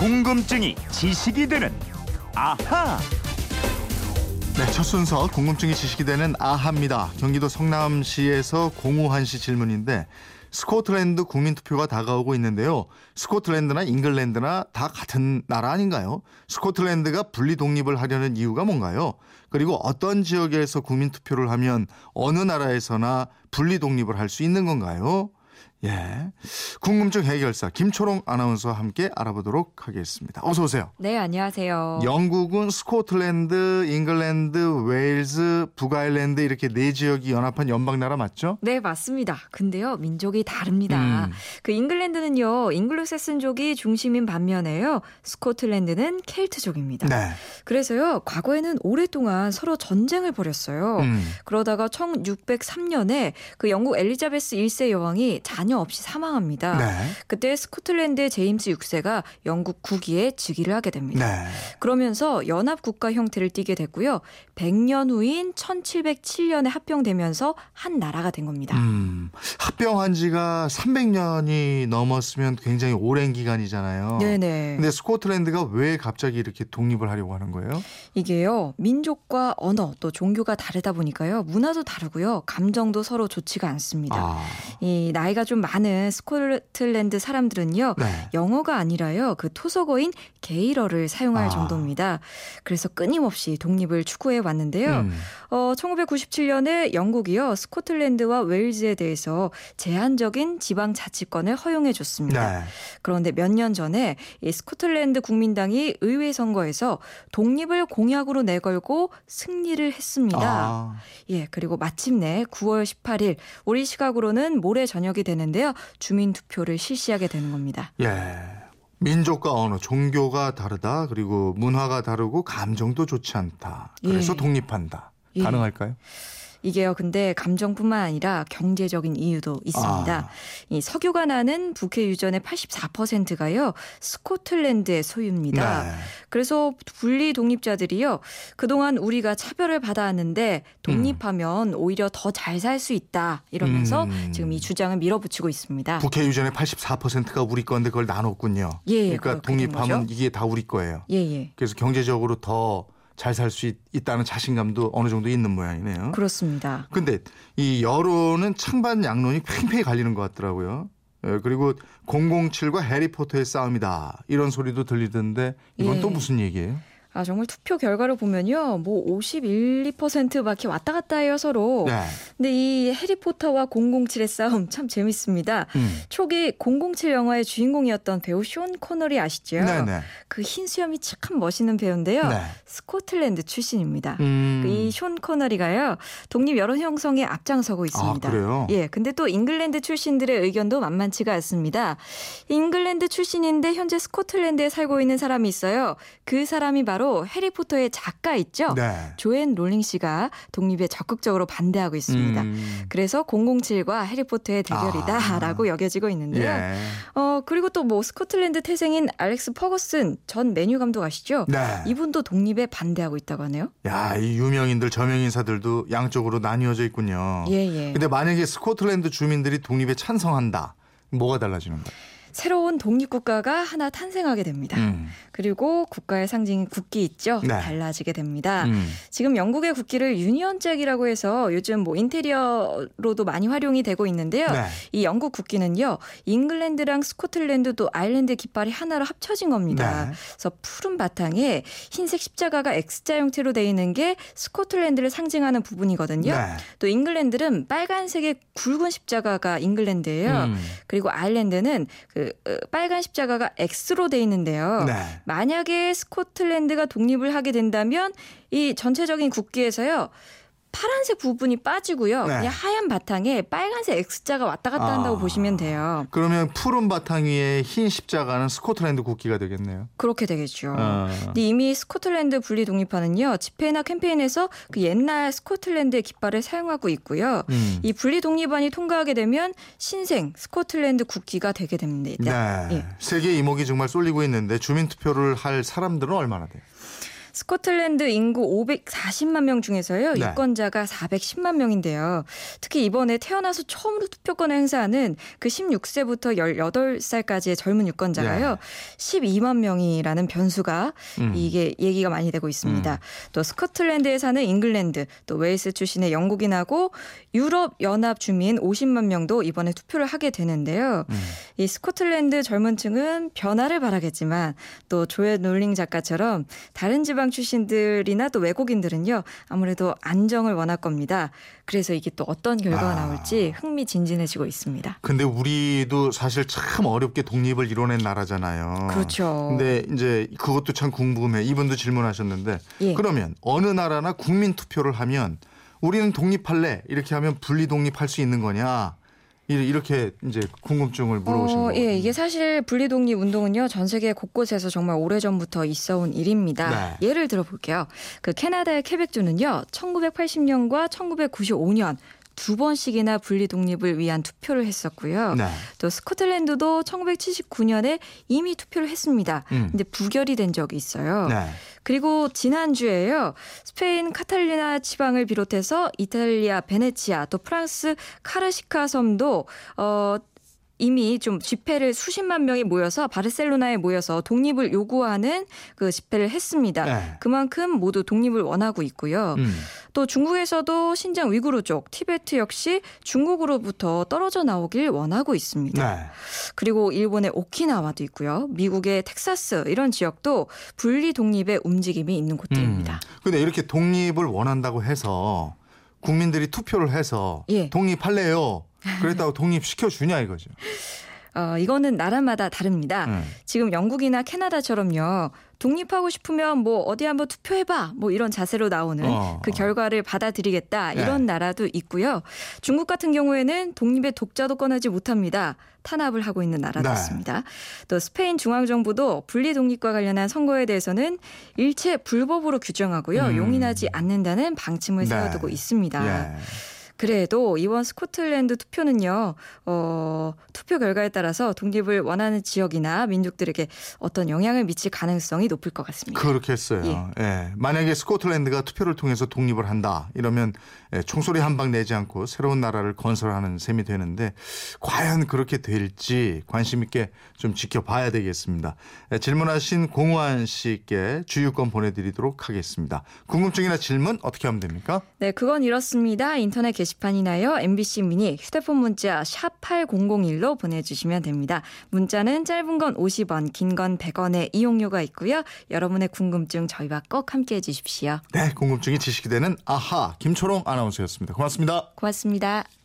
궁금증이 지식이 되는 아하. 네, 첫 순서 궁금증이 지식이 되는 아하입니다. 경기도 성남시에서 공우한 씨 질문인데 스코틀랜드 국민투표가 다가오고 있는데요. 스코틀랜드나 잉글랜드나 다 같은 나라 아닌가요? 스코틀랜드가 분리 독립을 하려는 이유가 뭔가요? 그리고 어떤 지역에서 국민투표를 하면 어느 나라에서나 분리 독립을 할 수 있는 건가요? 예. 궁금증 해결사 김초롱 아나운서와 함께 알아보도록 하겠습니다. 어서 오세요. 네, 안녕하세요. 영국은 스코틀랜드, 잉글랜드, 웨일즈, 북아일랜드 이렇게 네 지역이 연합한 연방 나라 맞죠? 네, 맞습니다. 근데요, 민족이 다릅니다. 음. 그 잉글랜드는요, 앵글로색슨족이 중심인 반면에요, 스코틀랜드는 켈트족입니다. 네. 그래서요, 과거에는 오랫동안 서로 전쟁을 벌였어요. 음. 그러다가 1603년에 그 영국 엘리자베스 1세 여왕이 자녀 없이 사망합니다. 네. 그때 스코틀랜드의 제임스 6세가 영국 국위에 즉위를 하게 됩니다. 네. 그러면서 연합 국가 형태를 띠게 됐고요. 100년 후인 1707년에 합병되면서 한 나라가 된 겁니다. 음. 합병한 지가 300년이 넘었으면 굉장히 오랜 기간이잖아요. 네네. 근데 스코틀랜드가 왜 갑자기 이렇게 독립을 하려고 하는 거예요? 이게요, 민족과 언어 또 종교가 다르다 보니까요, 문화도 다르고요, 감정도 서로 좋지가 않습니다. 아. 이 나이가 좀 많은 스코틀랜드 사람들은요, 네. 영어가 아니라요, 그 토속어인 게일어를 사용할 아. 정도입니다. 그래서 끊임없이 독립을 추구해 왔는데요. 음. 어, 1997년에 영국이요, 스코틀랜드와 웨일즈에 대해서 제한적인 지방 자치권을 허용해 줬습니다. 네. 그런데 몇 년 전에 이 스코틀랜드 국민당이 의회 선거에서 독립을 공약으로 내걸고 승리를 했습니다. 아. 예, 그리고 마침내 9월 18일 우리 시각으로는 모레 저녁이 되는 데요. 주민 투표를 실시하게 되는 겁니다. 예. 민족과 언어, 종교가 다르다. 그리고 문화가 다르고 감정도 좋지 않다. 그래서 예. 독립한다. 예. 가능할까요? 이게요, 근데 감정뿐만 아니라 경제적인 이유도 있습니다. 아. 이 석유가 나는 북해 유전의 84%가요, 스코틀랜드의 소유입니다. 네. 그래서 분리 독립자들이요, 그동안 우리가 차별을 받아왔는데 독립하면 오히려 더 잘 살 수 있다 이러면서 음. 지금 이 주장을 밀어붙이고 있습니다. 북해 유전의 84%가 우리 건데 그걸 나눴군요. 예, 그러니까 그렇게 된 독립하면. 이게 다 우리 거예요. 예, 예. 그래서 경제적으로 더 잘 살 수 있다는 자신감도 어느 정도 있는 모양이네요. 그렇습니다. 근데 이 여론은 찬반 양론이 팽팽히 갈리는 것 같더라고요. 예, 그리고 007과 해리포터의 싸움이다. 이런 소리도 들리던데 이건 예. 또 무슨 얘기예요? 아, 정말 투표 결과를 보면요, 뭐 51, 2%밖에 왔다 갔다 해요, 서로. 네. 근데 이 해리포터와 007의 싸움 참 재밌습니다. 음. 초기 007 영화의 주인공이었던 배우 숀 코너리 아시죠? 네네. 그 흰 수염이 참 멋있는 배우인데요. 네. 스코틀랜드 출신입니다. 음. 이 숀 코너리가요 독립 여론 형성에 앞장서고 있습니다. 아, 그래요? 예, 근데 또 잉글랜드 출신들의 의견도 만만치가 않습니다. 잉글랜드 출신인데 현재 스코틀랜드에 살고 있는 사람이 있어요. 그 사람이 바로 해리포터의 작가 있죠. 네. 조앤 롤링 씨가 독립에 적극적으로 반대하고 있습니다. 음. 그래서 007과 해리포터의 대결이다라고 여겨지고 있는데요. 예. 어 그리고 또 뭐 스코틀랜드 태생인 알렉스 퍼거슨 전 맨유 감독 아시죠? 네. 이분도 독립에 반대하고 있다고 하네요. 야, 이 유명인들, 저명 인사들도 양쪽으로 나뉘어져 있군요. 예, 예. 근데 만약에 스코틀랜드 주민들이 독립에 찬성한다. 뭐가 달라지는 거예요? 새로운 독립국가가 하나 탄생하게 됩니다. 음. 그리고 국가의 상징인 국기 있죠? 네. 달라지게 됩니다. 음. 지금 영국의 국기를 유니언잭이라고 해서 요즘 뭐 인테리어로도 많이 활용이 되고 있는데요. 네. 이 영국 국기는요, 잉글랜드랑 스코틀랜드 또 아일랜드 깃발이 하나로 합쳐진 겁니다. 네. 그래서 푸른 바탕에 흰색 십자가가 X자 형태로 되어 있는 게 스코틀랜드를 상징하는 부분이거든요. 네. 또 잉글랜드는 빨간색의 굵은 십자가가 잉글랜드예요. 음. 그리고 아일랜드는 그 어, 빨간 십자가가 X로 돼 있는데요. 네. 만약에 스코틀랜드가 독립을 하게 된다면 이 전체적인 국기에서요. 파란색 부분이 빠지고요. 네. 그냥 하얀 바탕에 빨간색 X자가 왔다 갔다 한다고 아. 보시면 돼요. 그러면 푸른 바탕 위에 흰 십자가는 스코틀랜드 국기가 되겠네요. 그렇게 되겠죠. 어. 근데 이미 스코틀랜드 분리 독립파는요 집회나 캠페인에서 그 옛날 스코틀랜드의 깃발을 사용하고 있고요. 음. 이 분리 독립안이 통과하게 되면 신생 스코틀랜드 국기가 되게 됩니다. 네. 예. 세계 이목이 정말 쏠리고 있는데 주민 투표를 할 사람들은 얼마나 돼요? 스코틀랜드 인구 540만 명 중에서요. 네. 유권자가 410만 명인데요. 특히 이번에 태어나서 처음으로 투표권을 행사하는 그 16세부터 18살까지의 젊은 유권자가요. 12만 명이라는 변수가 네. 음. 이게 얘기가 많이 되고 있습니다. 또 스코틀랜드에 사는 잉글랜드, 또 웨일스 출신의 영국인하고 유럽 연합 주민 50만 명도 이번에 투표를 하게 되는데요. 음. 이 스코틀랜드 젊은층은 변화를 바라겠지만 또 조엘 롤링 작가처럼 다른 지방 출신들이나 또 외국인들은요 아무래도 안정을 원할 겁니다. 그래서 이게 또 어떤 결과가 아. 나올지 흥미진진해지고 있습니다. 근데 우리도 사실 참 어렵게 독립을 이뤄낸 나라잖아요. 그렇죠. 근데 이제 그것도 참 궁금해. 이분도 질문하셨는데 예. 그러면 어느 나라나 국민 투표를 하면 우리는 독립할래 이렇게 하면 분리 독립할 수 있는 거냐? 이- 이렇게 이제 궁금증을 물어보신 어, 거예요. 예, 이게 사실 분리독립 운동은요 전 세계 곳곳에서 정말 오래 전부터 있어온 일입니다. 네. 예를 들어볼게요. 그 캐나다의 케벡주는요 1980년과 1995년 두 번씩이나 분리 독립을 위한 투표를 했었고요. 네. 또 스코틀랜드도 1979년에 이미 투표를 했습니다. 음. 근데 부결이 된 적이 있어요. 네. 그리고 지난주에요. 스페인 카탈리나 지방을 비롯해서 이탈리아 베네치아 또 프랑스 카르시카 섬도 어 이미 좀 집회를 수십만 명이 모여서 바르셀로나에 모여서 독립을 요구하는 그 집회를 했습니다. 네. 그만큼 모두 독립을 원하고 있고요. 음. 또 중국에서도 신장 위구르 쪽 티베트 역시 중국으로부터 떨어져 나오길 원하고 있습니다. 네. 그리고 일본의 오키나와도 있고요. 미국의 텍사스 이런 지역도 분리 독립의 움직임이 있는 곳들입니다. 음. 근데 이렇게 독립을 원한다고 해서 국민들이 투표를 해서 예. 독립할래요. 그랬다고 독립시켜 주냐 이거죠. 어, 이거는 나라마다 다릅니다. 음. 지금 영국이나 캐나다처럼요. 독립하고 싶으면 뭐 어디 한번 투표해봐. 뭐 이런 자세로 나오는 어. 그 결과를 받아들이겠다. 이런 네. 나라도 있고요. 중국 같은 경우에는 독립의 독자도 꺼내지 못합니다. 탄압을 하고 있는 나라도 네. 있습니다. 또 스페인 중앙정부도 분리 독립과 관련한 선거에 대해서는 일체 불법으로 규정하고요. 음. 용인하지 않는다는 방침을 네. 세워두고 있습니다. 예. 그래도 이번 스코틀랜드 투표는요, 어, 투표 결과에 따라서 독립을 원하는 지역이나 민족들에게 어떤 영향을 미칠 가능성이 높을 것 같습니다. 그렇겠어요. 예. 만약에 스코틀랜드가 투표를 통해서 독립을 한다 이러면 예, 총소리 한 방 내지 않고 새로운 나라를 건설하는 셈이 되는데 과연 그렇게 될지 관심 있게 좀 지켜봐야 되겠습니다. 예, 질문하신 공호한 씨께 주유권 보내드리도록 하겠습니다. 궁금증이나 질문 어떻게 하면 됩니까? 네, 그건 이렇습니다. 인터넷 게시판이나요, MBC 미니, 휴대폰 문자 샵 8001로 보내주시면 됩니다. 문자는 짧은 건 50원, 긴 건 100원의 이용료가 있고요. 여러분의 궁금증 저희와 꼭 함께 해 주십시오. 네, 궁금증이 지식이 되는 아하 김초롱 아나운서였습니다. 고맙습니다. 고맙습니다.